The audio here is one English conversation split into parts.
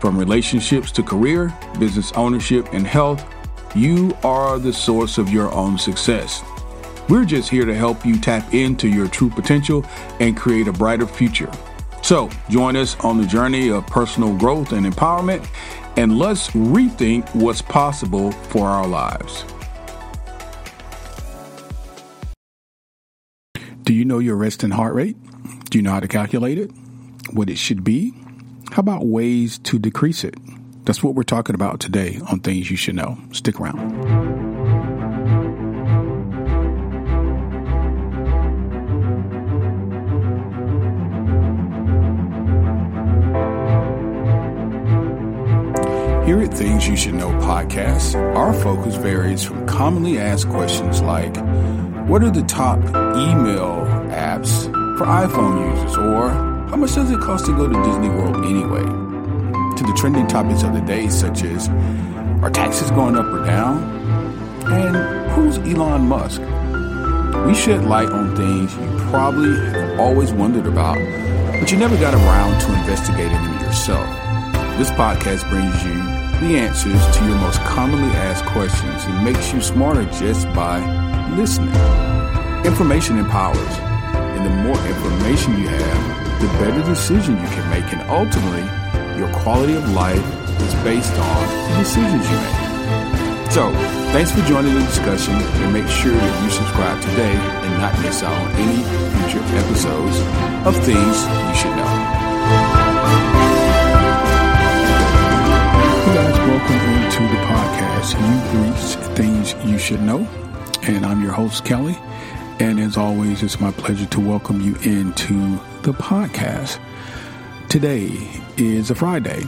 From relationships to career, business ownership, and health, you are the source of your own success. We're just here to help you tap into your true potential and create a brighter future. So, join us on the journey of personal growth and empowerment, and let's rethink what's possible for our lives. Do you know your resting heart rate? Do you know how to calculate it? What it should be? How about ways to decrease it? That's what we're talking about today on Things You Should Know. Stick around. Here at Things You Should Know podcast, our focus varies from commonly asked questions like What are the top email apps for iPhone users? Or how much does it cost to go to Disney World anyway? To the trending topics of the day, such as are taxes going up or down? And who's Elon Musk? We shed light on things you probably have always wondered about, but you never got around to investigating them yourself. This podcast brings you the answers to your most commonly asked questions and makes you smarter just by listening. Information empowers, and the more information you have, the better decision you can make, and ultimately, your quality of life is based on the decisions you make. So, thanks for joining the discussion, and make sure that you subscribe today and not miss out on any future episodes of Things You Should Know. Welcome into the podcast. You've reached Things You Should Know, and I'm your host, Kelly. And as always, it's my pleasure to welcome you into the podcast. Today is a Friday.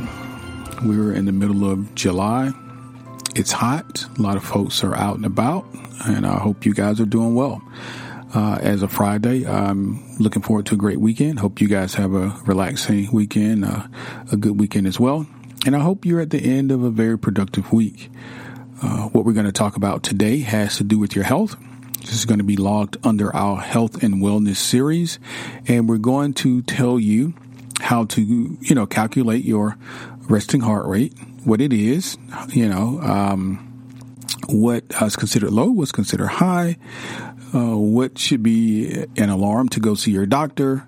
We're in the middle of July. It's hot. A lot of folks are out and about, and I hope you guys are doing well. Uh, as a Friday, I'm looking forward to a great weekend. Hope you guys have a relaxing weekend, uh, a good weekend as well. And I hope you're at the end of a very productive week. Uh, what we're going to talk about today has to do with your health this is going to be logged under our health and wellness series. And we're going to tell you how to, you know, calculate your resting heart rate, what it is, you know, um, what is considered low, what's considered high, uh, what should be an alarm to go see your doctor.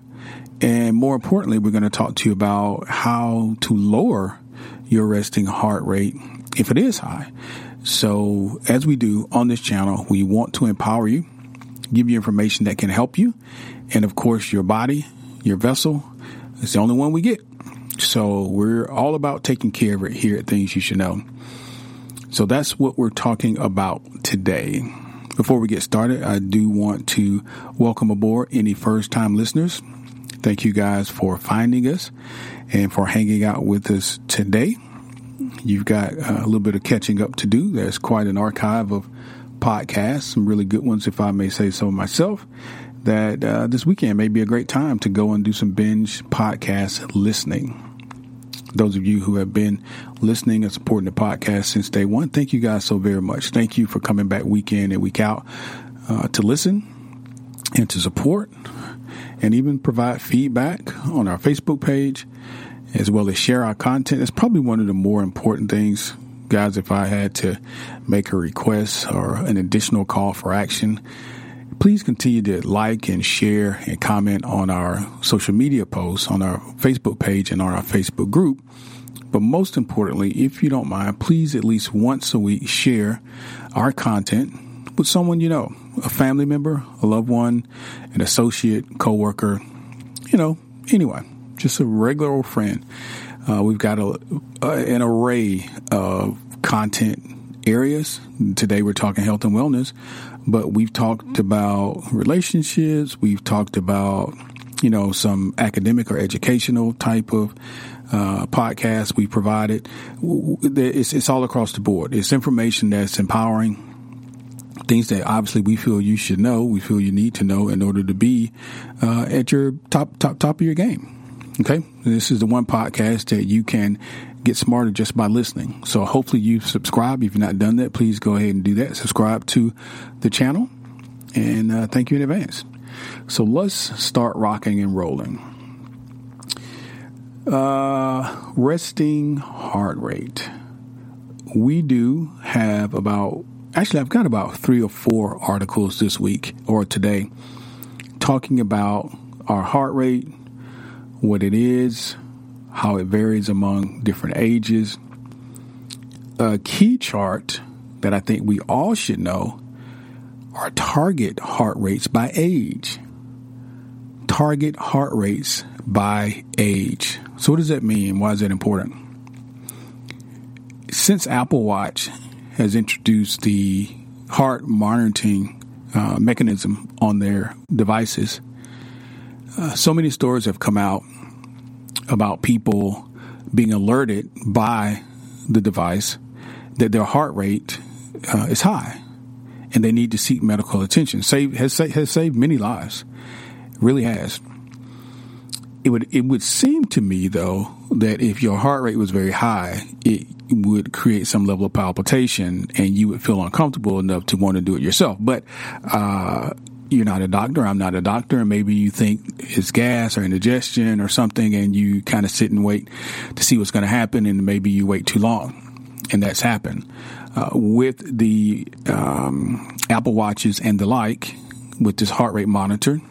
And more importantly, we're going to talk to you about how to lower your resting heart rate if it is high. So, as we do on this channel, we want to empower you, give you information that can help you. And of course, your body, your vessel, is the only one we get. So, we're all about taking care of it here at Things You Should Know. So, that's what we're talking about today. Before we get started, I do want to welcome aboard any first time listeners. Thank you guys for finding us and for hanging out with us today. You've got uh, a little bit of catching up to do. There's quite an archive of podcasts, some really good ones, if I may say so myself. That uh, this weekend may be a great time to go and do some binge podcast listening. Those of you who have been listening and supporting the podcast since day one, thank you guys so very much. Thank you for coming back week in and week out uh, to listen and to support and even provide feedback on our Facebook page as well as share our content. It's probably one of the more important things, guys. If I had to make a request or an additional call for action, please continue to like and share and comment on our social media posts, on our Facebook page, and on our Facebook group. But most importantly, if you don't mind, please at least once a week share our content with someone you know, a family member, a loved one, an associate, coworker, you know, anyone just a regular old friend. Uh, we've got a, a, an array of content areas. Today we're talking health and wellness, but we've talked about relationships. We've talked about, you know, some academic or educational type of uh, podcasts we provided. It's, it's all across the board. It's information that's empowering, things that obviously we feel you should know, we feel you need to know in order to be uh, at your top top top of your game. Okay, this is the one podcast that you can get smarter just by listening. So hopefully you subscribe. If you've not done that, please go ahead and do that. Subscribe to the channel, and uh, thank you in advance. So let's start rocking and rolling. Uh, resting heart rate. We do have about, actually, I've got about three or four articles this week or today talking about our heart rate, what it is, how it varies among different ages. A key chart that I think we all should know are target heart rates by age. Target heart rates by age. So, what does that mean? Why is that important? Since Apple Watch has introduced the heart monitoring uh, mechanism on their devices, uh, so many stories have come out about people being alerted by the device that their heart rate uh, is high and they need to seek medical attention. Save has has saved many lives, really has. It would it would seem to me though that if your heart rate was very high, it would create some level of palpitation, and you would feel uncomfortable enough to want to do it yourself. But uh, you're not a doctor. I'm not a doctor. And maybe you think it's gas or indigestion or something and you kind of sit and wait to see what's going to happen. And maybe you wait too long. And that's happened. Uh, with the um, Apple Watches and the like, with this heart rate monitor,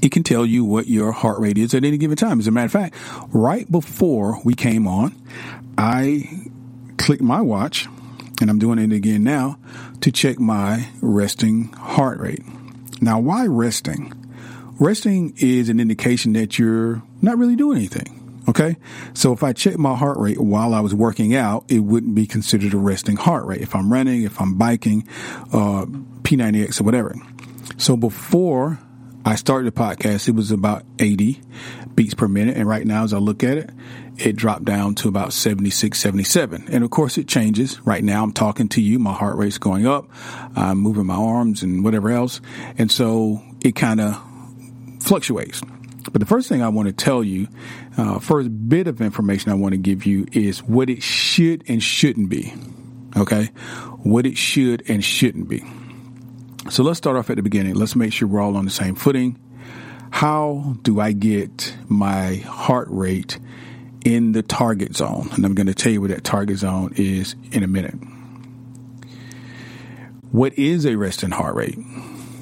it can tell you what your heart rate is at any given time. As a matter of fact, right before we came on, I clicked my watch, and I'm doing it again now, to check my resting heart rate. Now, why resting? Resting is an indication that you're not really doing anything. Okay. So if I check my heart rate while I was working out, it wouldn't be considered a resting heart rate. If I'm running, if I'm biking, uh, P90X or whatever. So before I started the podcast, it was about 80 beats per minute. And right now, as I look at it, it dropped down to about 76, 77. And of course, it changes. Right now, I'm talking to you. My heart rate's going up. I'm moving my arms and whatever else. And so it kind of fluctuates. But the first thing I want to tell you, uh, first bit of information I want to give you is what it should and shouldn't be. Okay. What it should and shouldn't be. So let's start off at the beginning. Let's make sure we're all on the same footing. How do I get my heart rate in the target zone? And I'm going to tell you what that target zone is in a minute. What is a resting heart rate?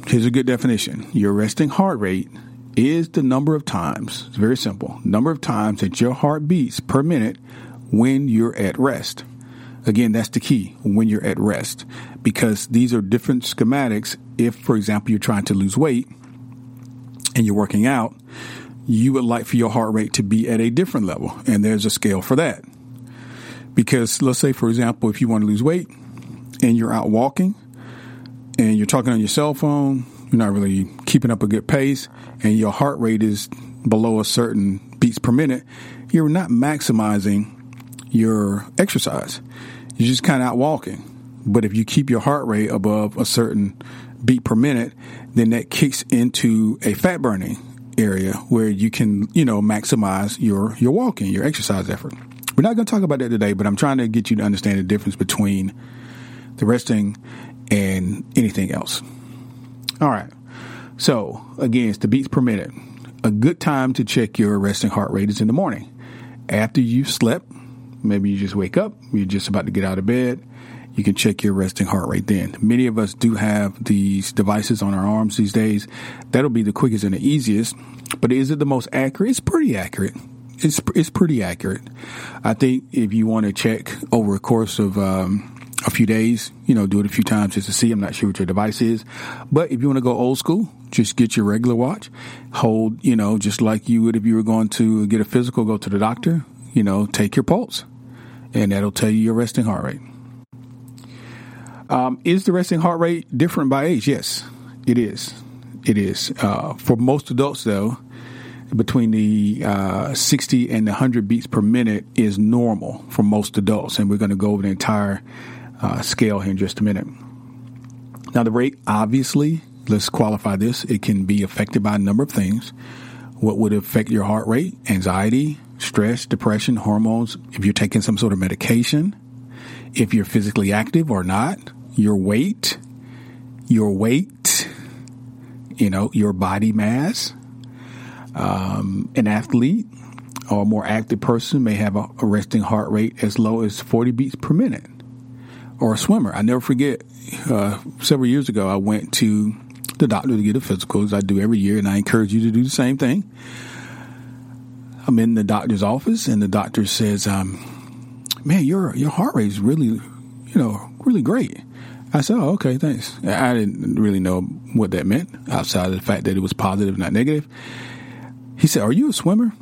Here's a good definition. Your resting heart rate is the number of times, it's very simple, number of times that your heart beats per minute when you're at rest. Again, that's the key when you're at rest because these are different schematics. If, for example, you're trying to lose weight and you're working out, you would like for your heart rate to be at a different level. And there's a scale for that. Because let's say, for example, if you want to lose weight and you're out walking and you're talking on your cell phone, you're not really keeping up a good pace, and your heart rate is below a certain beats per minute, you're not maximizing your exercise. You're just kind of out walking. But if you keep your heart rate above a certain beat per minute, then that kicks into a fat burning area where you can, you know, maximize your, your walking, your exercise effort. We're not going to talk about that today, but I'm trying to get you to understand the difference between the resting and anything else. All right. So again, it's the beats per minute. A good time to check your resting heart rate is in the morning. After you've slept, maybe you just wake up, you're just about to get out of bed, you can check your resting heart rate then. Many of us do have these devices on our arms these days. That'll be the quickest and the easiest. But is it the most accurate? It's pretty accurate. It's it's pretty accurate. I think if you want to check over a course of um, a few days, you know, do it a few times just to see. I'm not sure what your device is, but if you want to go old school, just get your regular watch. Hold, you know, just like you would if you were going to get a physical, go to the doctor. You know, take your pulse, and that'll tell you your resting heart rate. Um, is the resting heart rate different by age? Yes, it is. It is. Uh, for most adults, though, between the uh, 60 and the 100 beats per minute is normal for most adults. And we're going to go over the entire uh, scale here in just a minute. Now, the rate, obviously, let's qualify this, it can be affected by a number of things. What would affect your heart rate? Anxiety, stress, depression, hormones, if you're taking some sort of medication, if you're physically active or not, your weight, your weight, you know, your body mass. Um, an athlete or a more active person may have a, resting heart rate as low as 40 beats per minute. Or a swimmer. I never forget, uh, several years ago, I went to the doctor to get a physical, as I do every year, and I encourage you to do the same thing. I'm in the doctor's office, and the doctor says, um, "Man, your your heart rate is really, you know, really great." I said, "Oh, okay, thanks." I didn't really know what that meant outside of the fact that it was positive, not negative. He said, "Are you a swimmer?"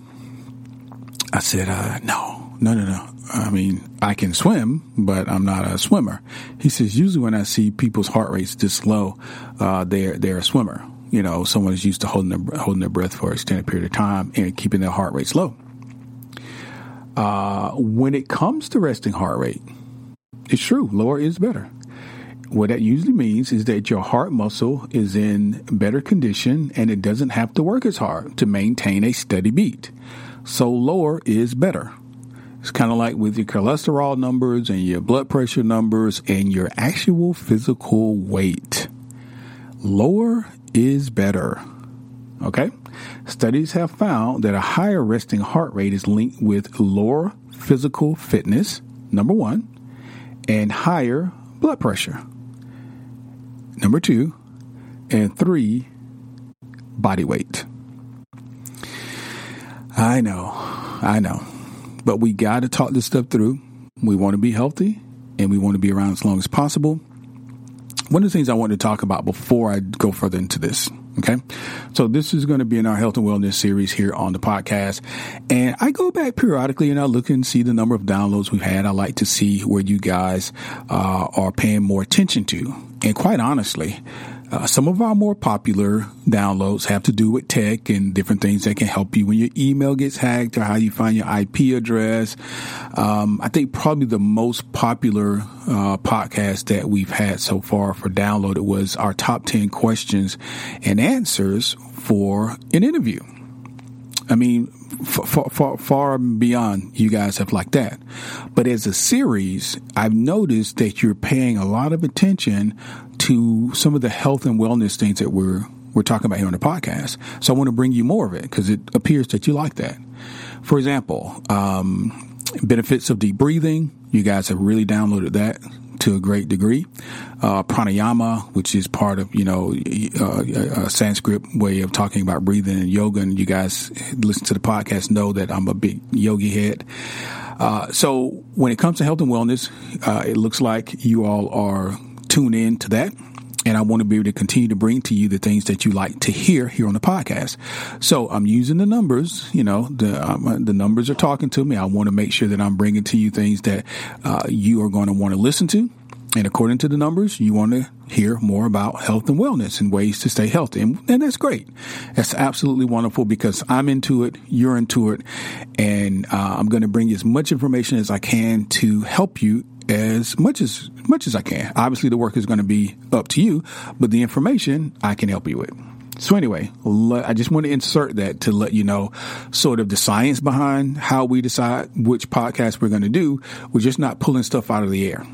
I said, uh, "No, no, no, no. I mean, I can swim, but I'm not a swimmer." He says, "Usually, when I see people's heart rates this low, uh, they're they're a swimmer. You know, someone is used to holding their holding their breath for an extended period of time and keeping their heart rates low." Uh, when it comes to resting heart rate, it's true, lower is better. What that usually means is that your heart muscle is in better condition and it doesn't have to work as hard to maintain a steady beat. So lower is better. It's kind of like with your cholesterol numbers and your blood pressure numbers and your actual physical weight. Lower is better. Okay? Studies have found that a higher resting heart rate is linked with lower physical fitness, number one, and higher blood pressure. Number two, and three, body weight. I know, I know. But we got to talk this stuff through. We want to be healthy and we want to be around as long as possible. One of the things I want to talk about before I go further into this, okay? So this is going to be in our health and wellness series here on the podcast. And I go back periodically and I look and see the number of downloads we've had. I like to see where you guys uh, are paying more attention to. And quite honestly, uh, some of our more popular downloads have to do with tech and different things that can help you when your email gets hacked or how you find your IP address. Um, I think probably the most popular uh, podcast that we've had so far for download was our top 10 questions and answers for an interview. I mean, far, far, far beyond you guys have liked that. But as a series, I've noticed that you're paying a lot of attention to some of the health and wellness things that we're we're talking about here on the podcast. So I want to bring you more of it because it appears that you like that. For example, um, benefits of deep breathing. You guys have really downloaded that to a great degree. Uh, pranayama, which is part of, you know, uh, a Sanskrit way of talking about breathing and yoga. And you guys listen to the podcast know that I'm a big yogi head. Uh, so when it comes to health and wellness, uh, it looks like you all are tuned in to that and I want to be able to continue to bring to you the things that you like to hear here on the podcast. So I'm using the numbers. You know, the um, the numbers are talking to me. I want to make sure that I'm bringing to you things that uh, you are going to want to listen to. And according to the numbers, you want to hear more about health and wellness and ways to stay healthy. And, and, that's great. That's absolutely wonderful because I'm into it, you're into it, and uh, I'm going to bring you as much information as I can to help you as much as much as I can. Obviously, the work is going to be up to you, but the information I can help you with. So anyway, I just want to insert that to let you know sort of the science behind how we decide which podcast we're going to do. We're just not pulling stuff out of the air.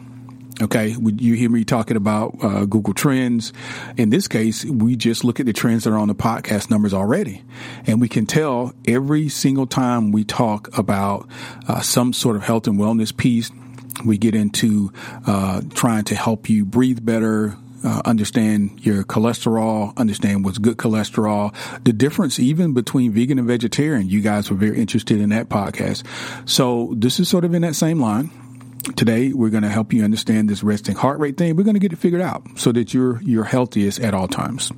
Okay, you hear me talking about uh, Google Trends. In this case, we just look at the trends that are on the podcast numbers already, and we can tell every single time we talk about uh, some sort of health and wellness piece we get into uh, trying to help you breathe better, uh, understand your cholesterol, understand what's good cholesterol, the difference even between vegan and vegetarian. You guys were very interested in that podcast. So this is sort of in that same line. Today we're going to help you understand this resting heart rate thing. We're going to get it figured out so that you're you're healthiest at all times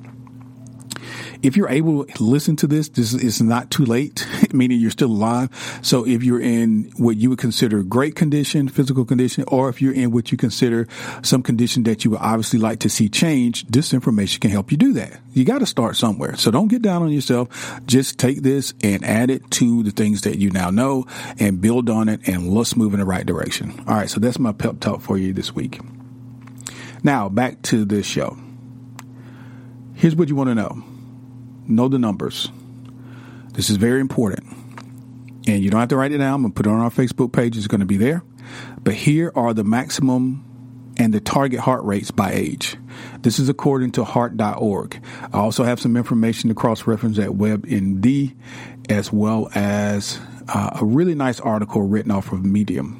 if you're able to listen to this, this is not too late meaning you're still alive. So if you're in what you would consider great condition, physical condition, or if you're in what you consider some condition that you would obviously like to see change, this information can help you do that. You got to start somewhere. So don't get down on yourself. Just take this and add it to the things that you now know and build on it and let's move in the right direction. All right. So that's my pep talk for you this week. Now back to this show. Here's what you want to know. Know the numbers. This is very important. And you don't have to write it down. I'm going to put it on our Facebook page. It's going to be there. But here are the maximum and the target heart rates by age. This is according to heart.org. I also have some information to cross reference at WebMD as well as uh, a really nice article written off of Medium.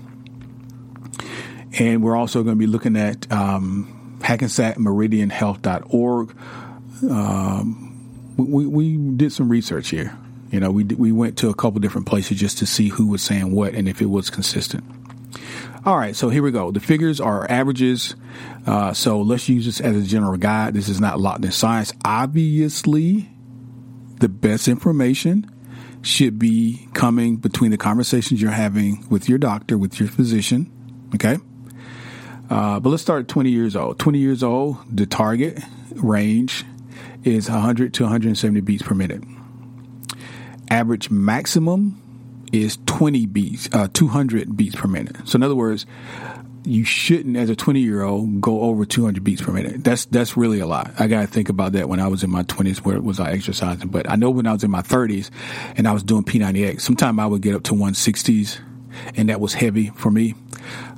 And we're also going to be looking at um, Hackensack Health.org. Um, we, we did some research here. You know, we we went to a couple different places just to see who was saying what and if it was consistent. All right, so here we go. The figures are averages. Uh, so let's use this as a general guide. This is not locked in science. Obviously, the best information should be coming between the conversations you're having with your doctor, with your physician. Okay. Uh, but let's start at 20 years old. 20 years old, the target range is 100 to 170 beats per minute average maximum is 20 beats, uh, 200 beats per minute. So in other words, you shouldn't, as a 20 year old, go over 200 beats per minute. That's that's really a lot. I got to think about that when I was in my 20s, where was I exercising? But I know when I was in my 30s and I was doing P90X, sometimes I would get up to 160s, and that was heavy for me.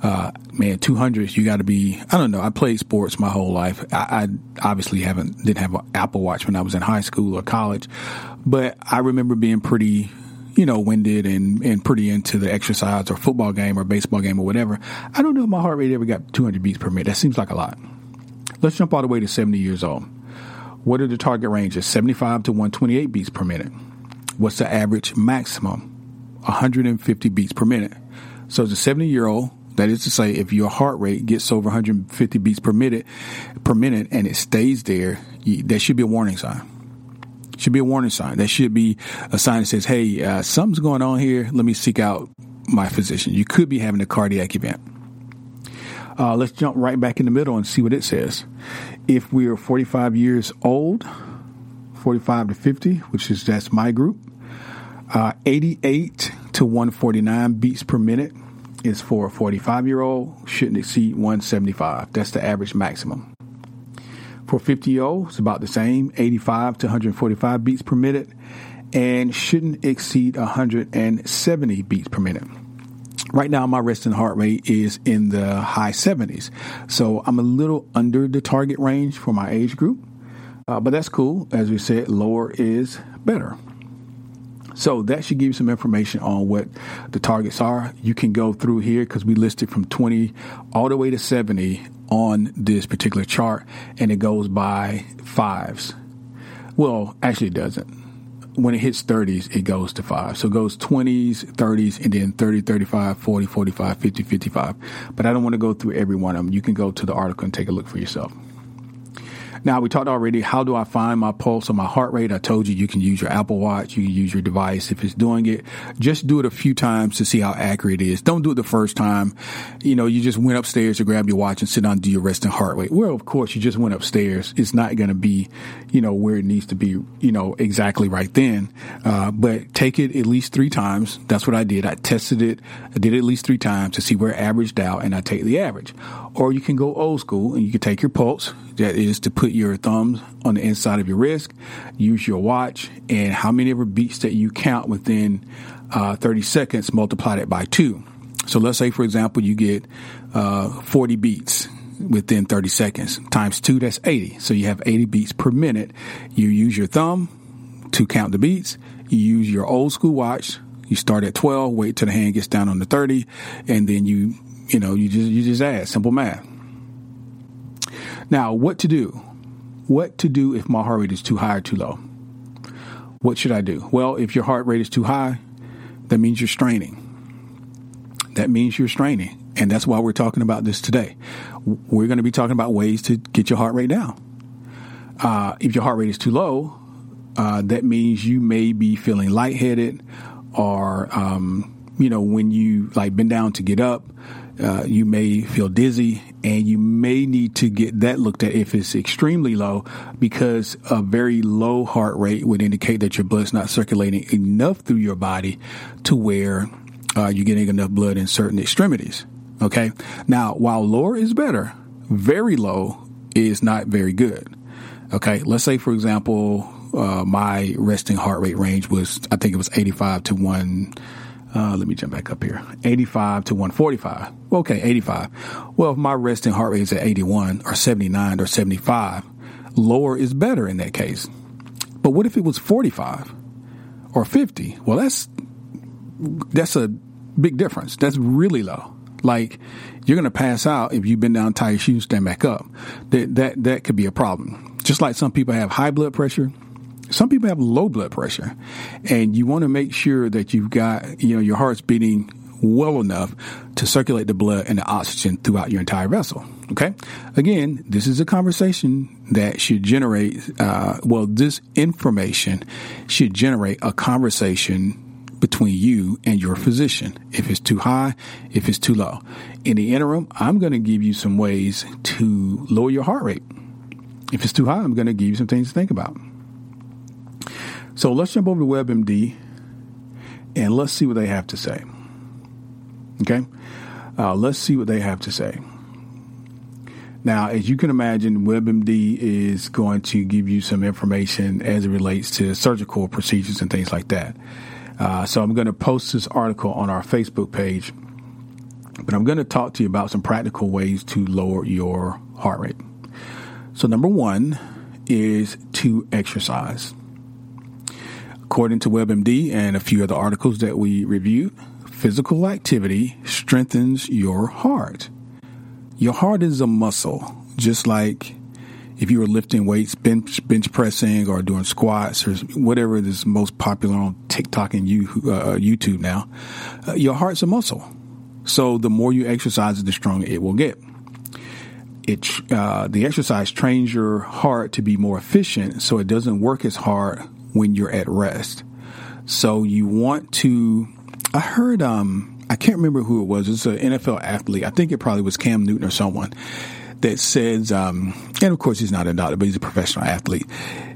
Uh, man, 200s, you got to be. I don't know. I played sports my whole life. I, I obviously haven't didn't have an Apple Watch when I was in high school or college, but I remember being pretty, you know, winded and, and pretty into the exercise or football game or baseball game or whatever. I don't know if my heart rate ever got 200 beats per minute. That seems like a lot. Let's jump all the way to 70 years old. What are the target ranges? 75 to 128 beats per minute. What's the average maximum? 150 beats per minute. So as a 70 year old, that is to say, if your heart rate gets over 150 beats per minute per minute and it stays there, that should be a warning sign should be a warning sign. That should be a sign that says, hey, uh, something's going on here. Let me seek out my physician. You could be having a cardiac event. Uh, let's jump right back in the middle and see what it says. If we are 45 years old, 45 to 50, which is that's my group, uh, 88 to 149 beats per minute is for a 45 year old, shouldn't exceed 175. That's the average maximum. For 50O, it's about the same, 85 to 145 beats per minute, and shouldn't exceed 170 beats per minute. Right now, my resting heart rate is in the high 70s, so I'm a little under the target range for my age group, uh, but that's cool. As we said, lower is better. So that should give you some information on what the targets are. You can go through here because we listed from 20 all the way to 70 on this particular chart and it goes by fives. Well, actually, it doesn't. When it hits 30s, it goes to five. So it goes 20s, 30s, and then 30, 35, 40, 45, 50, 55. But I don't want to go through every one of them. You can go to the article and take a look for yourself. Now, we talked already, how do I find my pulse or my heart rate? I told you you can use your Apple Watch, you can use your device if it's doing it. Just do it a few times to see how accurate it is. Don't do it the first time. You know, you just went upstairs to grab your watch and sit down and do your resting heart rate. Well, of course, you just went upstairs. It's not going to be, you know, where it needs to be, you know, exactly right then. Uh, but take it at least three times. That's what I did. I tested it. I did it at least three times to see where it averaged out and I take the average. Or you can go old school and you can take your pulse. That is to put your thumbs on the inside of your wrist, use your watch, and how many ever beats that you count within uh, 30 seconds, multiply that by two. So let's say, for example, you get uh, 40 beats within 30 seconds. Times two, that's 80. So you have 80 beats per minute. You use your thumb to count the beats. You use your old school watch. You start at 12, wait till the hand gets down on the 30, and then you you know, you just you just add simple math. Now, what to do? What to do if my heart rate is too high or too low? What should I do? Well, if your heart rate is too high, that means you're straining. That means you're straining. And that's why we're talking about this today. We're going to be talking about ways to get your heart rate down. Uh, if your heart rate is too low, uh, that means you may be feeling lightheaded or um, you know when you like bend down to get up uh, you may feel dizzy and you may need to get that looked at if it's extremely low because a very low heart rate would indicate that your blood's not circulating enough through your body to where uh, you're getting enough blood in certain extremities. Okay. Now, while lower is better, very low is not very good. Okay. Let's say, for example, uh, my resting heart rate range was, I think it was 85 to 1 uh, let me jump back up here. 85 to 145. Okay, 85. Well, if my resting heart rate is at 81 or 79 or 75, lower is better in that case. But what if it was 45 or 50? Well, that's that's a big difference. That's really low. Like you're going to pass out if you've been down, your shoes, stand back up. That that that could be a problem. Just like some people have high blood pressure, some people have low blood pressure and you want to make sure that you've got, you know, your heart's beating well enough to circulate the blood and the oxygen throughout your entire vessel. Okay. Again, this is a conversation that should generate, uh, well, this information should generate a conversation between you and your physician. If it's too high, if it's too low. In the interim, I'm going to give you some ways to lower your heart rate. If it's too high, I'm going to give you some things to think about. So let's jump over to WebMD and let's see what they have to say. Okay? Uh, let's see what they have to say. Now, as you can imagine, WebMD is going to give you some information as it relates to surgical procedures and things like that. Uh, so I'm going to post this article on our Facebook page, but I'm going to talk to you about some practical ways to lower your heart rate. So, number one is to exercise. According to WebMD and a few other articles that we reviewed, physical activity strengthens your heart. Your heart is a muscle, just like if you were lifting weights, bench, bench pressing, or doing squats, or whatever is most popular on TikTok and you, uh, YouTube now. Uh, your heart's a muscle. So the more you exercise the stronger it will get. It, uh, the exercise trains your heart to be more efficient so it doesn't work as hard when you're at rest. So you want to, I heard, um, I can't remember who it was. It's an NFL athlete. I think it probably was Cam Newton or someone that says, um, and of course he's not a doctor, but he's a professional athlete.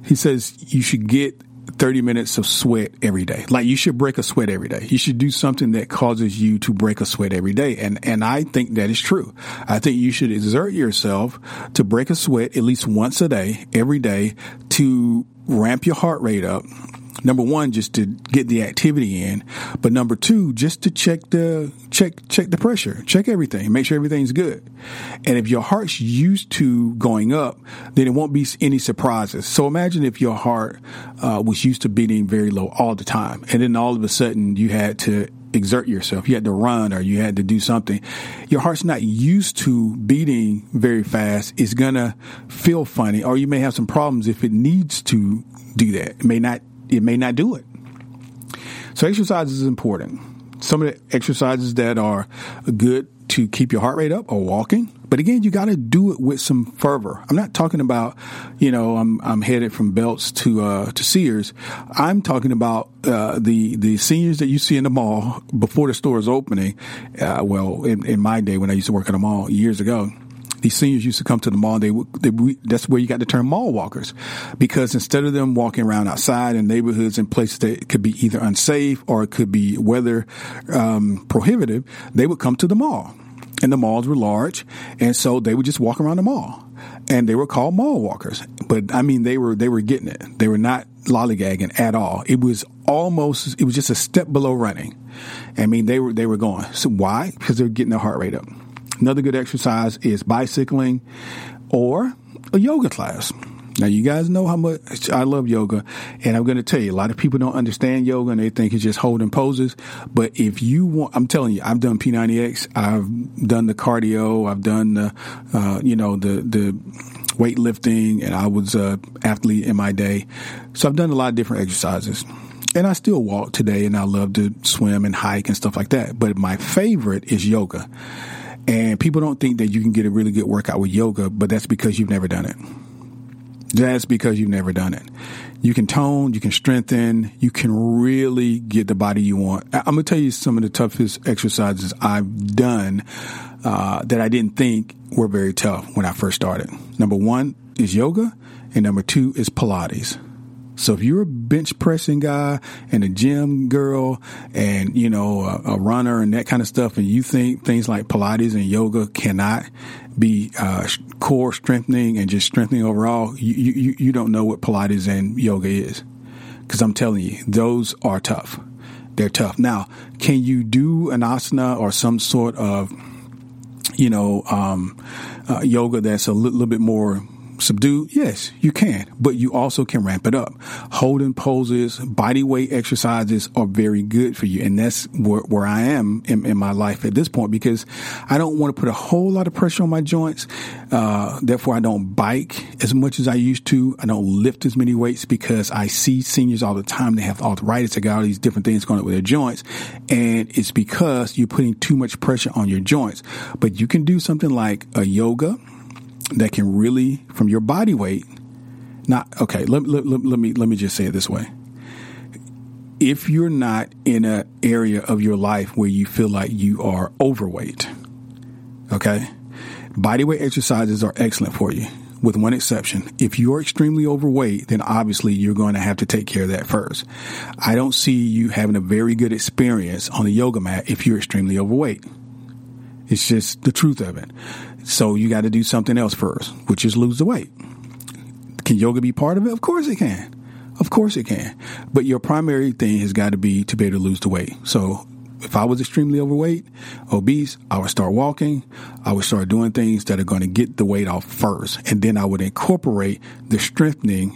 He says you should get 30 minutes of sweat every day. Like you should break a sweat every day. You should do something that causes you to break a sweat every day. And, and I think that is true. I think you should exert yourself to break a sweat at least once a day, every day to ramp your heart rate up. Number one, just to get the activity in, but number two, just to check the check check the pressure, check everything, make sure everything's good. And if your heart's used to going up, then it won't be any surprises. So imagine if your heart uh, was used to beating very low all the time, and then all of a sudden you had to exert yourself. You had to run or you had to do something. Your heart's not used to beating very fast. It's going to feel funny or you may have some problems if it needs to do that. It may not, it may not do it. So exercise is important. Some of the exercises that are good to keep your heart rate up are walking. But again, you got to do it with some fervor. I'm not talking about, you know, I'm I'm headed from Belk to uh, to Sears. I'm talking about uh, the the seniors that you see in the mall before the store is opening. Uh, well, in, in my day when I used to work at a mall years ago these seniors used to come to the mall. They, they, that's where you got the term mall walkers, because instead of them walking around outside in neighborhoods and places that could be either unsafe or it could be weather um, prohibitive, they would come to the mall and the malls were large, and so they would just walk around the mall, and they were called mall walkers. But I mean, they were they were getting it. They were not lollygagging at all. It was almost it was just a step below running. I mean, they were they were going. So why? Because they were getting their heart rate up. Another good exercise is bicycling or a yoga class. Now, you guys know how much I love yoga, and I'm going to tell you, a lot of people don't understand yoga and they think it's just holding poses. But if you want, I'm telling you, I've done P90X, I've done the cardio, I've done the, uh, you know, the, the, weightlifting and I was a athlete in my day. So I've done a lot of different exercises. And I still walk today and I love to swim and hike and stuff like that. But my favorite is yoga. And people don't think that you can get a really good workout with yoga, but that's because you've never done it. That's because you've never done it. You can tone, you can strengthen, you can really get the body you want. I'm going to tell you some of the toughest exercises I've done uh, that I didn't think were very tough when I first started. Number one is yoga, and number two is Pilates. So if you're a bench pressing guy and a gym girl and, you know, a, a, runner and that kind of stuff, and you think things like Pilates and yoga cannot be uh, core strengthening and just strengthening overall, you, you, you don't know what Pilates and yoga is. Because I'm telling you, those are tough. They're tough. Now, can you do an asana or some sort of, you know, um, uh, yoga that's a little, little bit more subdued? Yes, you can, but you also can ramp it up. Holding poses, body weight exercises are very good for you. And that's where, where I am in, in, my life at this point because I don't want to put a whole lot of pressure on my joints. Uh, therefore, I don't bike as much as I used to. I don't lift as many weights because I see seniors all the time. They have arthritis. They got all these different things going on with their joints. And it's because you're putting too much pressure on your joints. But you can do something like a yoga that can really, from your body weight, not okay. Let, let, let, let me let me just say it this way. If you're not in an area of your life where you feel like you are overweight, okay, body weight exercises are excellent for you with one exception. If you're extremely overweight, then obviously you're going to have to take care of that first. I don't see you having a very good experience on the yoga mat if you're extremely overweight. It's just the truth of it. So you got to do something else first, which is lose the weight. Can yoga be part of it? Of course it can. Of course it can. But your primary thing has got to be to be able to lose the weight. So if I was extremely overweight, obese, I would start walking. I would start doing things that are going to get the weight off first. And then I would incorporate the strengthening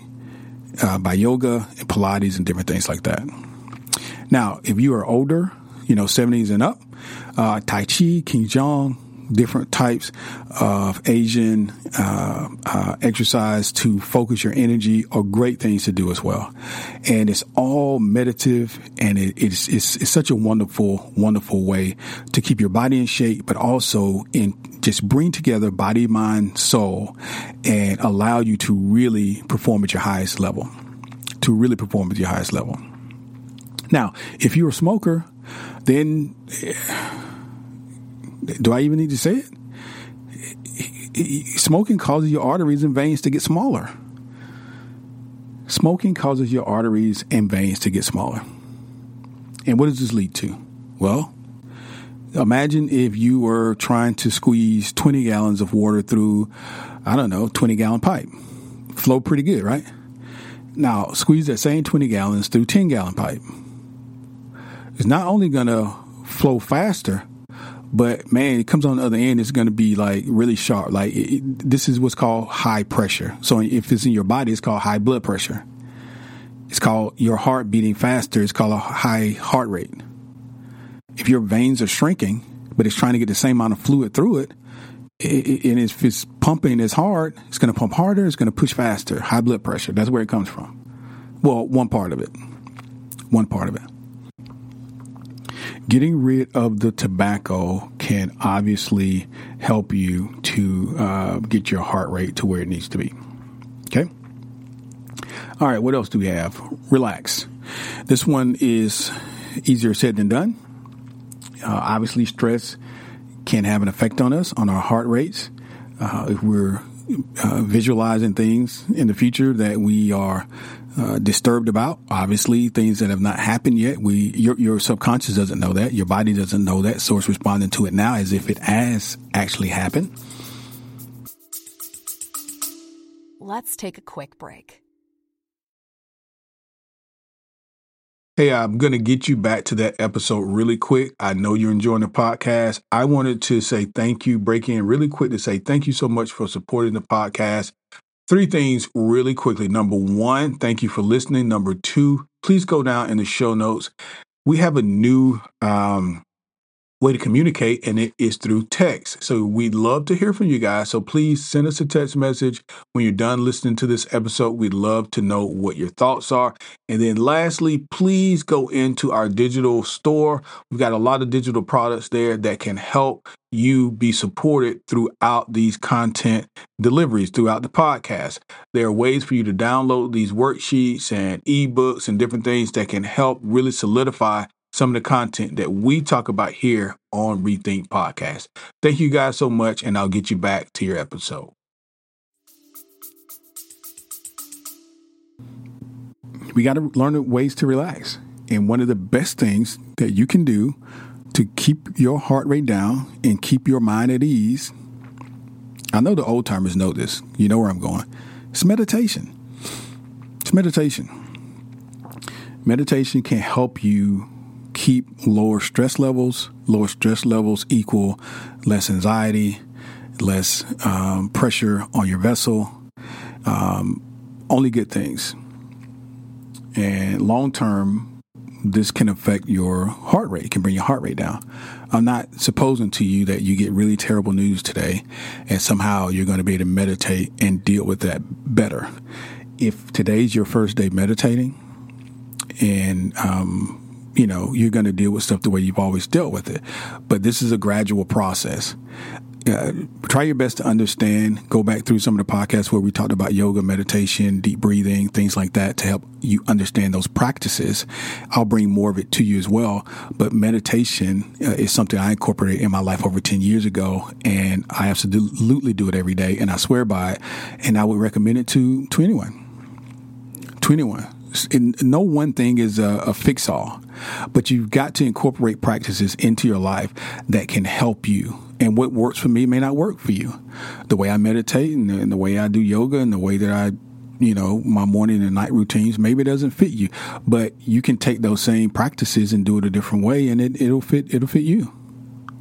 uh, by yoga and Pilates and different things like that. Now, if you are older, you know, 70s and up, uh, Tai Chi, Qigong, different types of Asian uh, uh, exercise to focus your energy are great things to do as well. And it's all meditative and it, it's, it's, it's such a wonderful, wonderful way to keep your body in shape, but also in just bring together body, mind, soul and allow you to really perform at your highest level, to really perform at your highest level. Now, if you're a smoker, then do I even need to say it? Smoking causes your arteries and veins to get smaller. Smoking causes your arteries and veins to get smaller. And what does this lead to? Well, imagine if you were trying to squeeze 20 gallons of water through, I don't know, 20 gallon pipe. Flow pretty good, right? Now, squeeze that same 20 gallons through 10 gallon pipe. It's not only going to flow faster, but man, it comes on the other end, it's going to be like really sharp. Like it, this is what's called high pressure. So if it's in your body, it's called high blood pressure. It's called your heart beating faster. It's called a high heart rate. If your veins are shrinking, but it's trying to get the same amount of fluid through it, it, and if it's pumping as hard, it's going to pump harder. It's going to push faster. High blood pressure. That's where it comes from. Well, one part of it. One part of it. Getting rid of the tobacco can obviously help you to uh, get your heart rate to where it needs to be. Okay. All right. What else do we have? Relax. This one is easier said than done. Uh, obviously, stress can have an effect on us, on our heart rates. Uh, if we're uh, visualizing things in the future that we are uh, disturbed about. Obviously, things that have not happened yet. We, your, your subconscious doesn't know that. Your body doesn't know that. So it's responding to it now as if it has actually happened. Let's take a quick break. Hey, I'm going to get you back to that episode really quick. I know you're enjoying the podcast. I wanted to say thank you, break in really quick to say thank you so much for supporting the podcast. Three things really quickly. Number one, thank you for listening. Number two, please go down in the show notes. We have a new um, way to communicate, and it is through text. So we'd love to hear from you guys. So please send us a text message when you're done listening to this episode. We'd love to know what your thoughts are. And then lastly, please go into our digital store. We've got a lot of digital products there that can help you be supported throughout these content deliveries throughout the podcast. There are ways for you to download these worksheets and ebooks and different things that can help really solidify some of the content that we talk about here on Rethink Podcast. Thank you guys so much, and I'll get you back to your episode. We got to learn ways to relax. And one of the best things that you can do to keep your heart rate down and keep your mind at ease, I know the old timers know this. You know where I'm going. It's meditation. It's meditation. Meditation can help you keep lower stress levels. Lower stress levels equal less anxiety, less um, pressure on your vessel. Um, only good things. And long term, this can affect your heart rate, it can bring your heart rate down. I'm not supposing to you that you get really terrible news today and somehow you're going to be able to meditate and deal with that better. If today's your first day meditating and um, you know, you're going to deal with stuff the way you've always dealt with it. But this is a gradual process. Uh, try your best to understand. Go back through some of the podcasts where we talked about yoga, meditation, deep breathing, things like that to help you understand those practices. I'll bring more of it to you as well. But meditation uh, is something I incorporated in my life over 10 years ago, and I absolutely do it every day, and I swear by it. And I would recommend it to, to anyone. To anyone no one thing is a, a fix all, but you've got to incorporate practices into your life that can help you. And what works for me may not work for you. The way I meditate and the, and the way I do yoga and the way that I you know, my morning and night routines, maybe it doesn't fit you, but you can take those same practices and do it a different way and it, it'll fit, it'll fit you.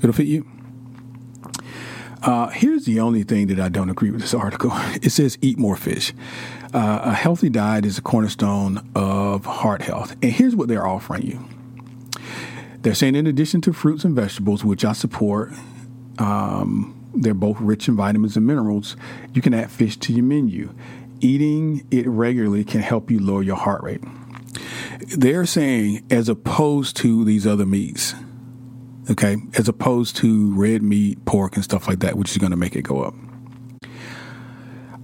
It'll fit you. Uh, here's the only thing that I don't agree with this article. It says eat more fish. Uh, a healthy diet is a cornerstone of heart health. And here's what they're offering you they're saying, in addition to fruits and vegetables, which I support, um, they're both rich in vitamins and minerals, you can add fish to your menu. Eating it regularly can help you lower your heart rate. They're saying, as opposed to these other meats, okay, as opposed to red meat, pork, and stuff like that, which is going to make it go up.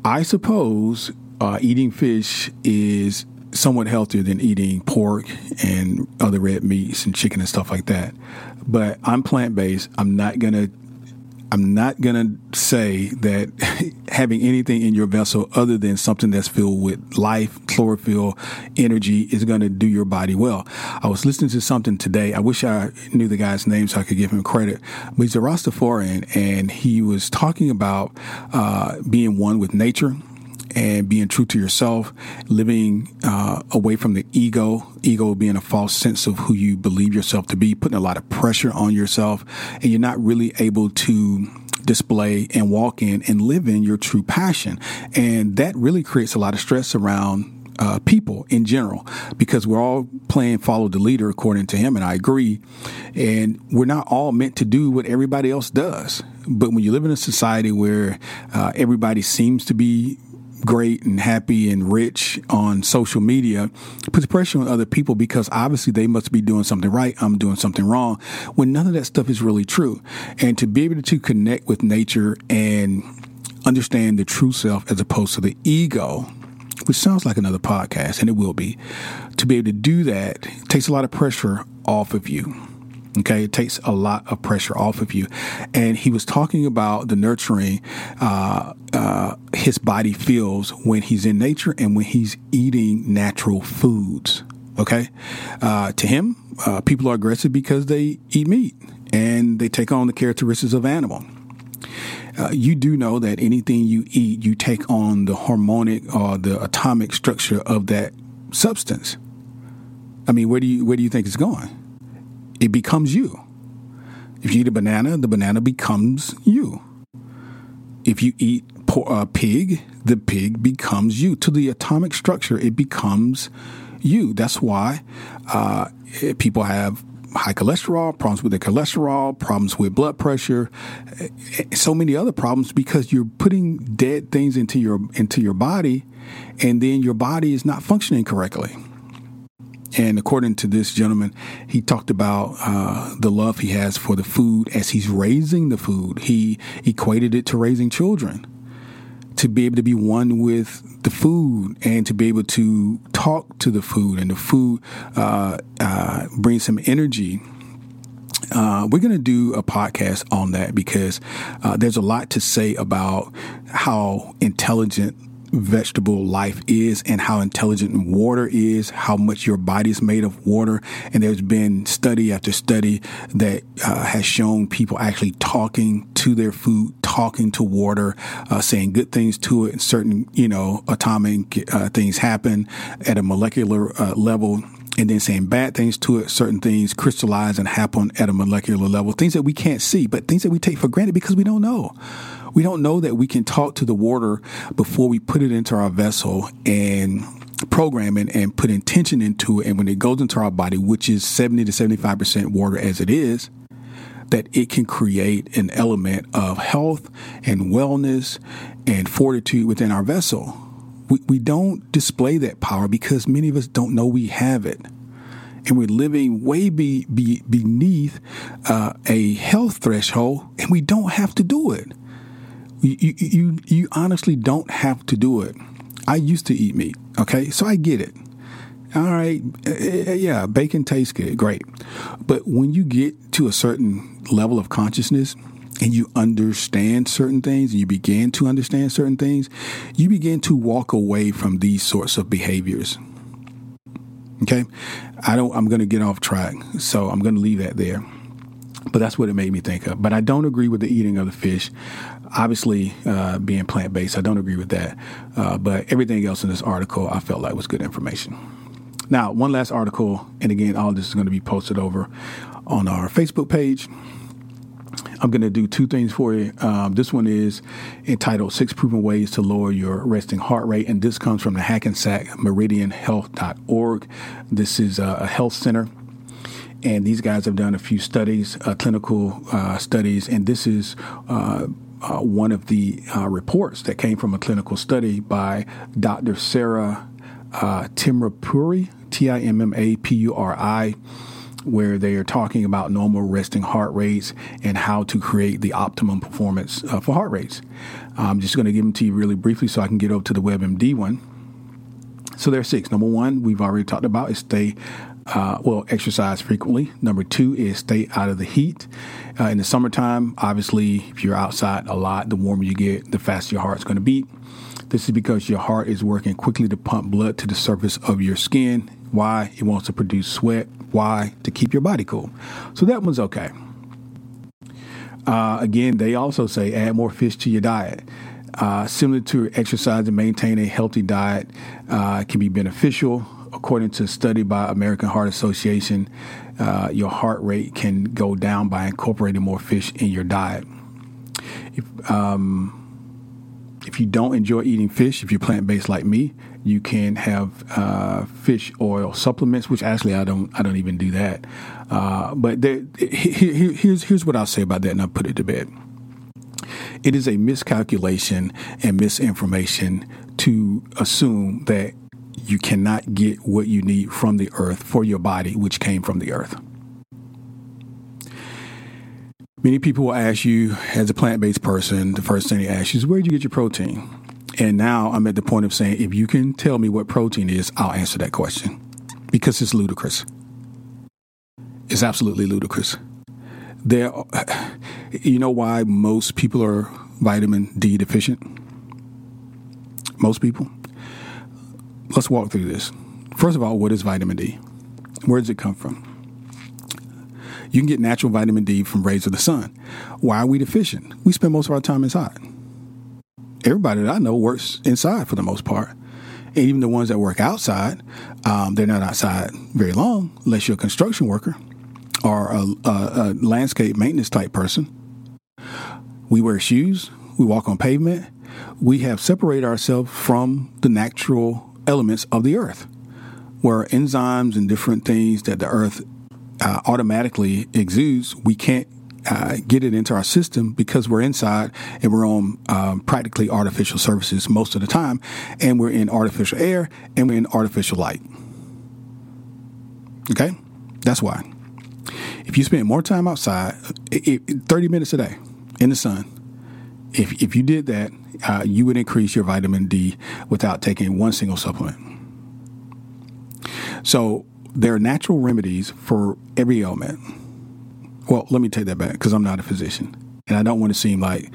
I suppose uh, eating fish is somewhat healthier than eating pork and other red meats and chicken and stuff like that. But I'm plant based. I'm not gonna I'm not to say that having anything in your vessel other than something that's filled with life, chlorophyll, energy is to do your body well. I was listening to something today. I wish I knew the guy's name so I could give him credit. But he's a Rastafarian and he was talking about uh, being one with nature and being true to yourself, living uh, away from the ego, ego being a false sense of who you believe yourself to be, putting a lot of pressure on yourself, and you're not really able to display and walk in and live in your true passion. And that really creates a lot of stress around uh, people in general because we're all playing follow the leader according to him and i agree and we're not all meant to do what everybody else does but when you live in a society where uh, everybody seems to be great and happy and rich on social media puts pressure on other people because obviously they must be doing something right. I'm doing something wrong when none of that stuff is really true. And to be able to connect with nature and understand the true self as opposed to the ego, which sounds like another podcast and it will be, to be able to do that takes a lot of pressure off of you. Okay, it takes a lot of pressure off of you. And he was talking about the nurturing uh, uh, his body feels when he's in nature and when he's eating natural foods. Okay, uh, to him, uh, people are aggressive because they eat meat and they take on the characteristics of animal. Uh, you do know that anything you eat, you take on the harmonic or the atomic structure of that substance. I mean, where do you where do you think it's going? It becomes you. If you eat a banana, the banana becomes you. If you eat a uh, pig, the pig becomes you. To the atomic structure, it becomes you. That's why uh, people have high cholesterol, problems with the cholesterol, problems with blood pressure, so many other problems because you're putting dead things into your into your body and then your body is not functioning correctly. And according to this gentleman, he talked about uh, the love he has for the food as he's raising the food. He equated it to raising children to be able to be one with the food and to be able to talk to the food and the food uh, uh, brings some energy. Uh, we're going to do a podcast on that because uh, there's a lot to say about how intelligent vegetable life is and how intelligent water is, how much your body is made of water. And there's been study after study that uh, has shown people actually talking to their food, talking to water, uh, saying good things to it. And certain, you know, atomic uh, things happen at a molecular uh, level and then saying bad things to it, certain things crystallize and happen at a molecular level, things that we can't see, but things that we take for granted because we don't know. We don't know that we can talk to the water before we put it into our vessel and program it and put intention into it. And when it goes into our body, which is 70 to 75% water as it is, that it can create an element of health and wellness and fortitude within our vessel. We, we don't display that power because many of us don't know we have it. And we're living way be, be, beneath uh, a health threshold, and we don't have to do it. You, you, you honestly don't have to do it. I used to eat meat, okay? So I get it. All right, eh, eh, yeah, bacon tastes good, great. But when you get to a certain level of consciousness and you understand certain things and you begin to understand certain things, you begin to walk away from these sorts of behaviors. Okay? I don't I'm going to get off track. So I'm going to leave that there. But that's what it made me think of. But I don't agree with the eating of the fish obviously uh, being plant based. I don't agree with that. Uh, but everything else in this article I felt like was good information. Now, one last article, and again, all this is going to be posted over on our Facebook page. I'm going to do two things for you. Um, this one is entitled Six Proven Ways to Lower Your Resting Heart Rate, and this comes from the Hackensack Meridianhealth.org. This is a health center and these guys have done a few studies, uh, clinical uh, studies, and this is uh, uh, one of the uh, reports that came from a clinical study by Dr. Sarah uh, Timmapuri, T I M M A P U R I, where they are talking about normal resting heart rates and how to create the optimum performance uh, for heart rates. I'm just going to give them to you really briefly so I can get over to the WebMD one. So there are six. Number one, we've already talked about is stay uh, well, exercise frequently. Number two is stay out of the heat. Uh, in the summertime, obviously, if you're outside a lot, the warmer you get, the faster your heart's going to beat. This is because your heart is working quickly to pump blood to the surface of your skin. Why? It wants to produce sweat. Why? To keep your body cool. So that one's okay. Uh, again, they also say add more fish to your diet. Uh, similar to exercise and maintain a healthy diet uh, can be beneficial according to a study by American Heart Association, uh, your heart rate can go down by incorporating more fish in your diet. If, um, if you don't enjoy eating fish, if you're plant based like me, you can have uh, fish oil supplements, which actually I don't I don't even do that. Uh, but there, here, here's here's what I'll say about that, and I'll put it to bed. It is a miscalculation and misinformation to assume that you cannot get what you need from the earth for your body, which came from the earth. Many people will ask you, as a plant based person, the first thing they ask you is, Where did you get your protein? And now I'm at the point of saying, If you can tell me what protein is, I'll answer that question because it's ludicrous. It's absolutely ludicrous. There, you know why most people are vitamin D deficient? Most people let's walk through this. First of all, what is vitamin D? Where does it come from? You can get natural vitamin D from rays of the sun. Why are we deficient? We spend most of our time inside. Everybody that I know works inside for the most part. And even the ones that work outside, um, they're not outside very long unless you're a construction worker or a, a, a landscape maintenance type person. We wear shoes, we walk on pavement, we have separated ourselves from the natural elements of the earth, where enzymes and different things that the earth uh, automatically exudes, we can't uh, get it into our system because we're inside and we're on um, practically artificial surfaces most of the time, and we're in artificial air and we're in artificial light. Okay, that's why. If you spend more time outside, it, it, 30 minutes a day in the sun, if, if you did that, uh, you would increase your vitamin D without taking one single supplement. So there are natural remedies for every ailment. Well, let me take that back because I'm not a physician, and I don't want to seem like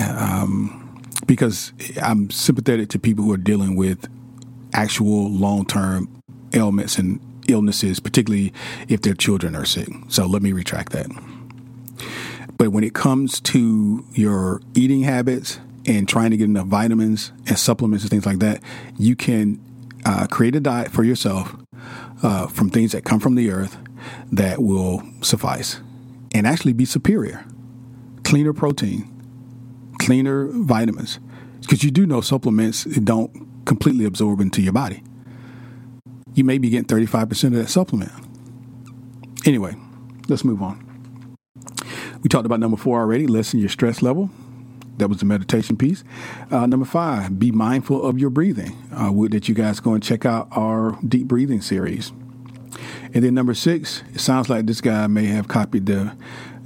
um, because I'm sympathetic to people who are dealing with actual long term ailments and illnesses, particularly if their children are sick. So let me retract that. But when it comes to your eating habits and trying to get enough vitamins and supplements and things like that, you can uh, create a diet for yourself uh, from things that come from the earth that will suffice and actually be superior. Cleaner protein, cleaner vitamins, because you do know supplements don't completely absorb into your body. You may be getting 35% of that supplement. Anyway, let's move on. We talked about number four already lessen your stress level. That was the meditation piece. Uh, number five, be mindful of your breathing. Uh, that you guys go and check out our deep breathing series. And then number six, it sounds like this guy may have copied the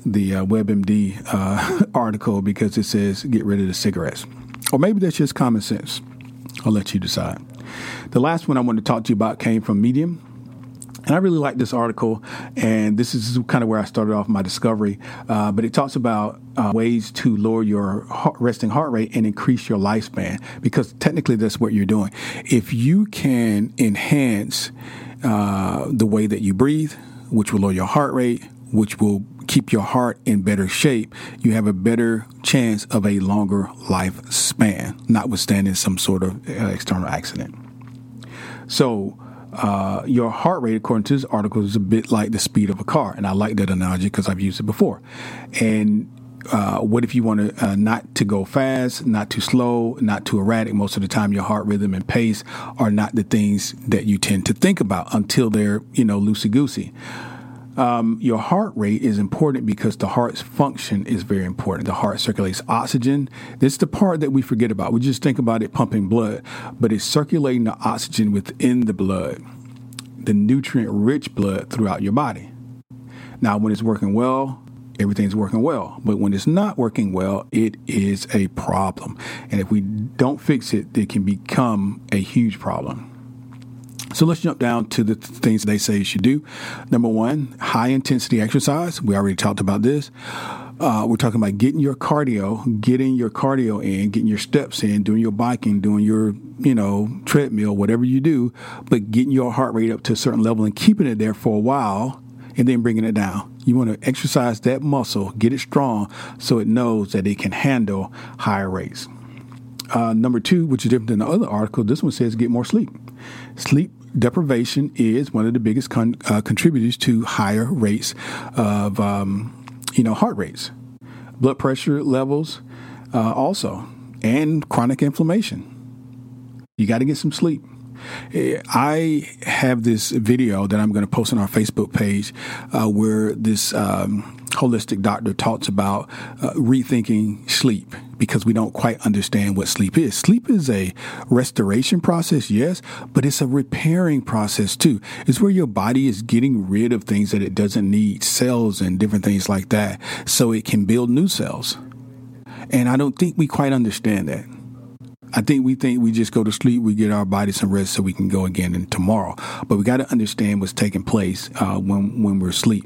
the uh, WebMD uh, article because it says get rid of the cigarettes, or maybe that's just common sense. I'll let you decide. The last one I wanted to talk to you about came from Medium. And I really like this article, and this is kind of where I started off my discovery. Uh, but it talks about uh, ways to lower your heart, resting heart rate and increase your lifespan, because technically that's what you're doing. If you can enhance uh, the way that you breathe, which will lower your heart rate, which will keep your heart in better shape, you have a better chance of a longer lifespan, notwithstanding some sort of uh, external accident. So, uh, your heart rate, according to this article, is a bit like the speed of a car. And I like that analogy because I've used it before. And uh, what if you want to uh, not to go fast, not too slow, not too erratic? Most of the time, your heart rhythm and pace are not the things that you tend to think about until they're you know loosey goosey. Um, your heart rate is important because the heart's function is very important. The heart circulates oxygen. This is the part that we forget about. We just think about it pumping blood, but it's circulating the oxygen within the blood, the nutrient rich blood throughout your body. Now, when it's working well, everything's working well. But when it's not working well, it is a problem. And if we don't fix it, it can become a huge problem. So let's jump down to the things they say you should do. Number one, high intensity exercise. We already talked about this. Uh, we're talking about getting your cardio, getting your cardio in, getting your steps in, doing your biking, doing your, you know, treadmill, whatever you do, but getting your heart rate up to a certain level and keeping it there for a while and then bringing it down. You want to exercise that muscle, get it strong so it knows that it can handle higher rates. Uh, number two, which is different than the other article, this one says get more sleep. Sleep deprivation is one of the biggest con- uh, contributors to higher rates of, um, you know, heart rates, blood pressure levels, uh, also, and chronic inflammation. You got to get some sleep. I have this video that I'm going to post on our Facebook page uh, where this um, holistic doctor talks about uh, rethinking sleep because we don't quite understand what sleep is. Sleep is a restoration process, yes, but it's a repairing process too. It's where your body is getting rid of things that it doesn't need, cells and different things like that, so it can build new cells. And I don't think we quite understand that. I think we think we just go to sleep, we get our body some rest so we can go again and tomorrow. But we got to understand what's taking place uh, when when we're asleep.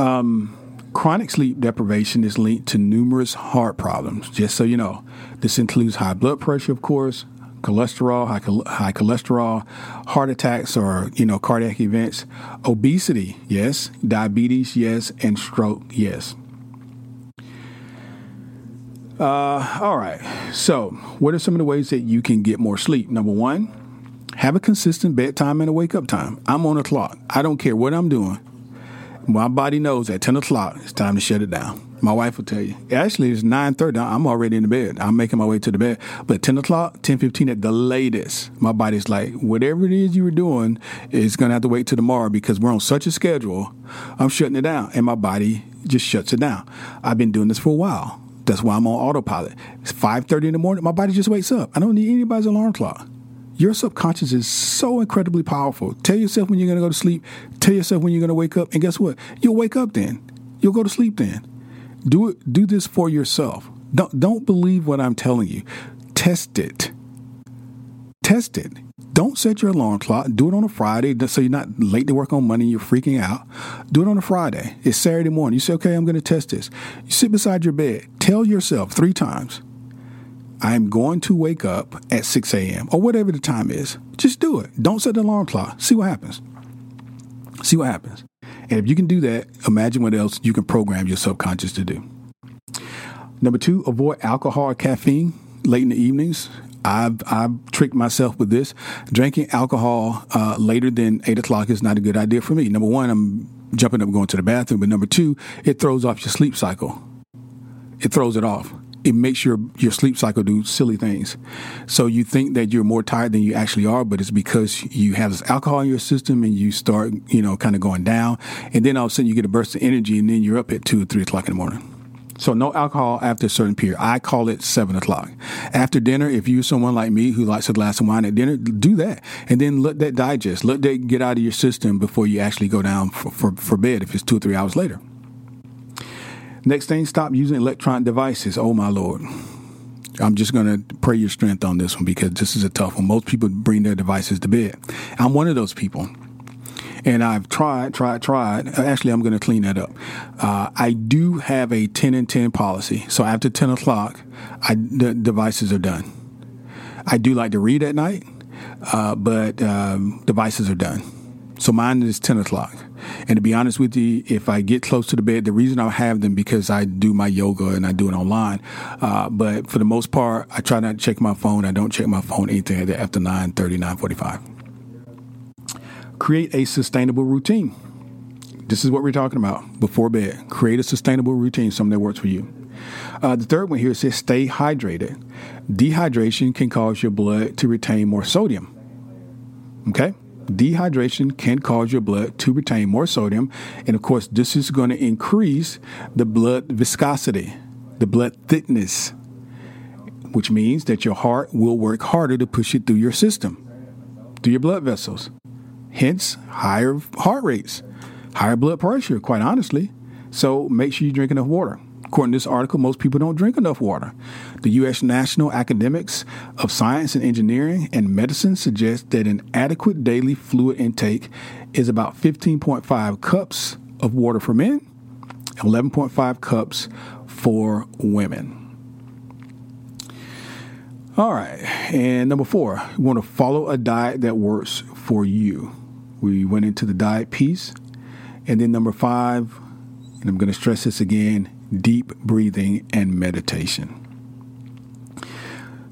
Um, chronic sleep deprivation is linked to numerous heart problems. Just so you know, this includes high blood pressure, of course, cholesterol, high, high cholesterol, heart attacks or you know cardiac events, obesity, yes, diabetes, yes, and stroke, yes. Uh, all right. So, what are some of the ways that you can get more sleep? Number one, have a consistent bedtime and a wake up time. I'm on a clock. I don't care what I'm doing. My body knows at 10 o'clock it's time to shut it down. My wife will tell you. Actually, it's 9.30. I'm already in the bed. I'm making my way to the bed. But 10 o'clock, 10.15 at the latest, my body's like, whatever it is you were doing is going to have to wait till tomorrow because we're on such a schedule. I'm shutting it down. And my body just shuts it down. I've been doing this for a while. That's why I'm on autopilot. It's 5.30 in the morning. My body just wakes up. I don't need anybody's alarm clock. Your subconscious is so incredibly powerful. Tell yourself when you're going to go to sleep. Tell yourself when you're going to wake up. And guess what? You'll wake up then. You'll go to sleep then. Do it. Do this for yourself. Don't don't believe what I'm telling you. Test it. Test it. Don't set your alarm clock. Do it on a Friday so you're not late to work on Monday. You're freaking out. Do it on a Friday. It's Saturday morning. You say, okay, I'm going to test this. You sit beside your bed. Tell yourself three times, I'm going to wake up at 6 a.m. or whatever the time is. Just do it. Don't set the alarm clock. See what happens. See what happens. And if you can do that, imagine what else you can program your subconscious to do. Number two, avoid alcohol or caffeine late in the evenings. I've, I've tricked myself with this. Drinking alcohol uh, later than 8 o'clock is not a good idea for me. Number one, I'm jumping up going to the bathroom. But number two, it throws off your sleep cycle. It throws it off it makes your your sleep cycle do silly things. So you think that you're more tired than you actually are, but it's because you have this alcohol in your system and you start, you know, kind of going down, and then all of a sudden you get a burst of energy, and then you're up at two or three o'clock in the morning. So no alcohol after a certain period. I call it seven o'clock. After dinner, if you're someone like me who likes a glass of wine at dinner, do that. And then let that digest. Let that get out of your system before you actually go down for, for, for bed if it's two or three hours later. Next thing, stop using electronic devices. Oh my Lord. I'm just going to pray your strength on this one because this is a tough one. Most people bring their devices to bed. I'm one of those people. And I've tried, tried, tried. Actually, I'm going to clean that up. Uh, I do have a 10 and 10 policy. So after 10 o'clock, I, the devices are done. I do like to read at night, uh, but um, devices are done. So mine is 10 o'clock. And to be honest with you, if I get close to the bed, the reason I have them because I do my yoga and I do it online. Uh, but for the most part, I try not to check my phone. I don't check my phone anything after 9 30, 9 45. Create a sustainable routine. This is what we're talking about before bed. Create a sustainable routine, something that works for you. Uh, the third one here says stay hydrated. Dehydration can cause your blood to retain more sodium. Okay? Dehydration can cause your blood to retain more sodium. And of course, this is going to increase the blood viscosity, the blood thickness, which means that your heart will work harder to push it through your system, through your blood vessels. Hence, higher heart rates, higher blood pressure, quite honestly. So make sure you drink enough water. According to this article, most people don't drink enough water. The U.S. National Academics of Science and Engineering and Medicine suggest that an adequate daily fluid intake is about 15.5 cups of water for men, 11.5 cups for women. All right, and number four, you want to follow a diet that works for you. We went into the diet piece. And then number five, and I'm going to stress this again deep breathing, and meditation.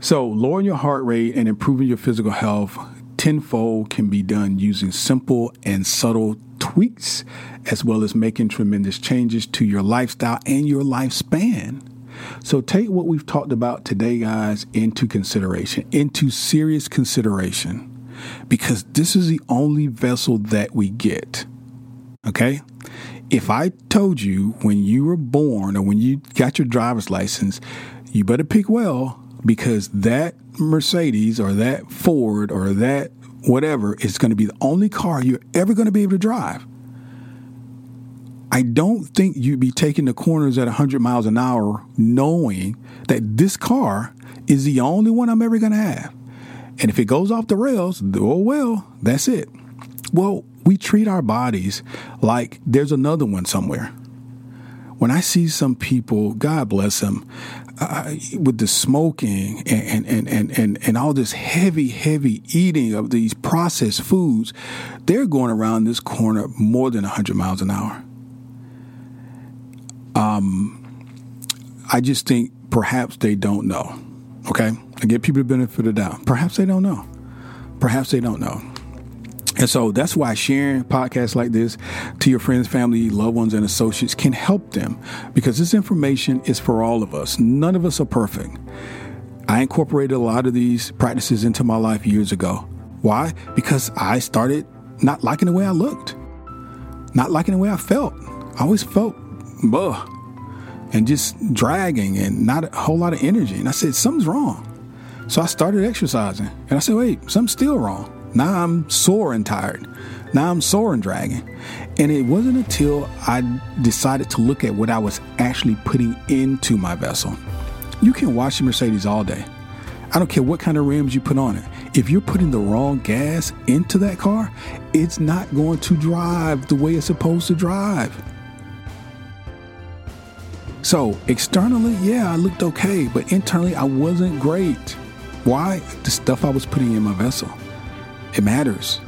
So, lowering your heart rate and improving your physical health tenfold can be done using simple and subtle tweaks, as well as making tremendous changes to your lifestyle and your lifespan. So, take what we've talked about today, guys, into consideration, into serious consideration, because this is the only vessel that we get. Okay? If I told you when you were born or when you got your driver's license, you better pick well because that Mercedes or that Ford or that whatever is going to be the only car you're ever going to be able to drive. I don't think you'd be taking the corners at 100 miles an hour knowing that this car is the only one I'm ever going to have. And if it goes off the rails, oh well, that's it. Well, we treat our bodies like there's another one somewhere. When I see some people, God bless them, uh, with the smoking and, and, and, and, and all this heavy, heavy eating of these processed foods, they're going around this corner more than 100 miles an hour. Um, I just think perhaps they don't know. Okay? I give people the benefit of the doubt. Perhaps they don't know. Perhaps they don't know. And so that's why sharing podcasts like this to your friends, family, loved ones, and associates can help them because this information is for all of us. None of us are perfect. I incorporated a lot of these practices into my life years ago. Why? Because I started not liking the way I looked, not liking the way I felt. I always felt, buh, and just dragging and not a whole lot of energy. And I said, something's wrong. So I started exercising. And I said, wait, something's still wrong. Now I'm sore and tired. Now I'm sore and dragging. And it wasn't until I decided to look at what I was actually putting into my vessel. You can wash a Mercedes all day. I don't care what kind of rims you put on it. If you're putting the wrong gas into that car, it's not going to drive the way it's supposed to drive. So, externally, yeah, I looked okay, but internally, I wasn't great. Why? The stuff I was putting in my vessel. It matters,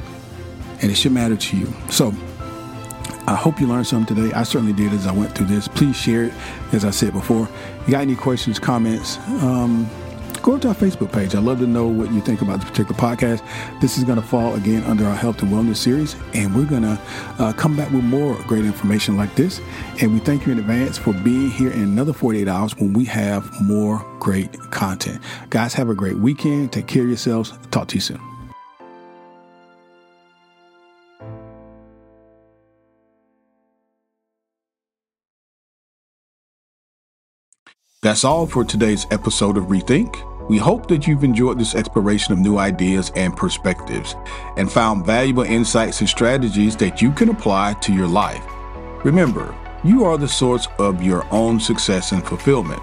and it should matter to you. So, I hope you learned something today. I certainly did as I went through this. Please share it, as I said before. You got any questions, comments? Um, go to our Facebook page. I'd love to know what you think about this particular podcast. This is going to fall again under our health and wellness series, and we're going to uh, come back with more great information like this. And we thank you in advance for being here in another 48 hours when we have more great content. Guys, have a great weekend. Take care of yourselves. Talk to you soon. That's all for today's episode of Rethink. We hope that you've enjoyed this exploration of new ideas and perspectives and found valuable insights and strategies that you can apply to your life. Remember, you are the source of your own success and fulfillment.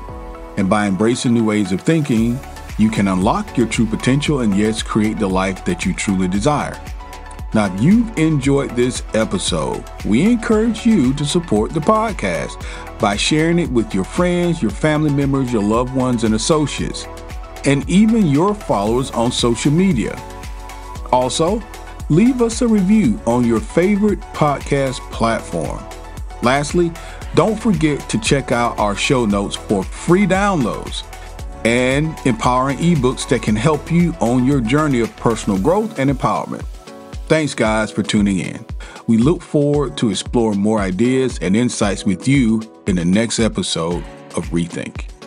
And by embracing new ways of thinking, you can unlock your true potential and yes, create the life that you truly desire. Now, if you've enjoyed this episode, we encourage you to support the podcast by sharing it with your friends, your family members, your loved ones, and associates, and even your followers on social media. Also, leave us a review on your favorite podcast platform. Lastly, don't forget to check out our show notes for free downloads and empowering ebooks that can help you on your journey of personal growth and empowerment. Thanks, guys, for tuning in. We look forward to exploring more ideas and insights with you in the next episode of Rethink.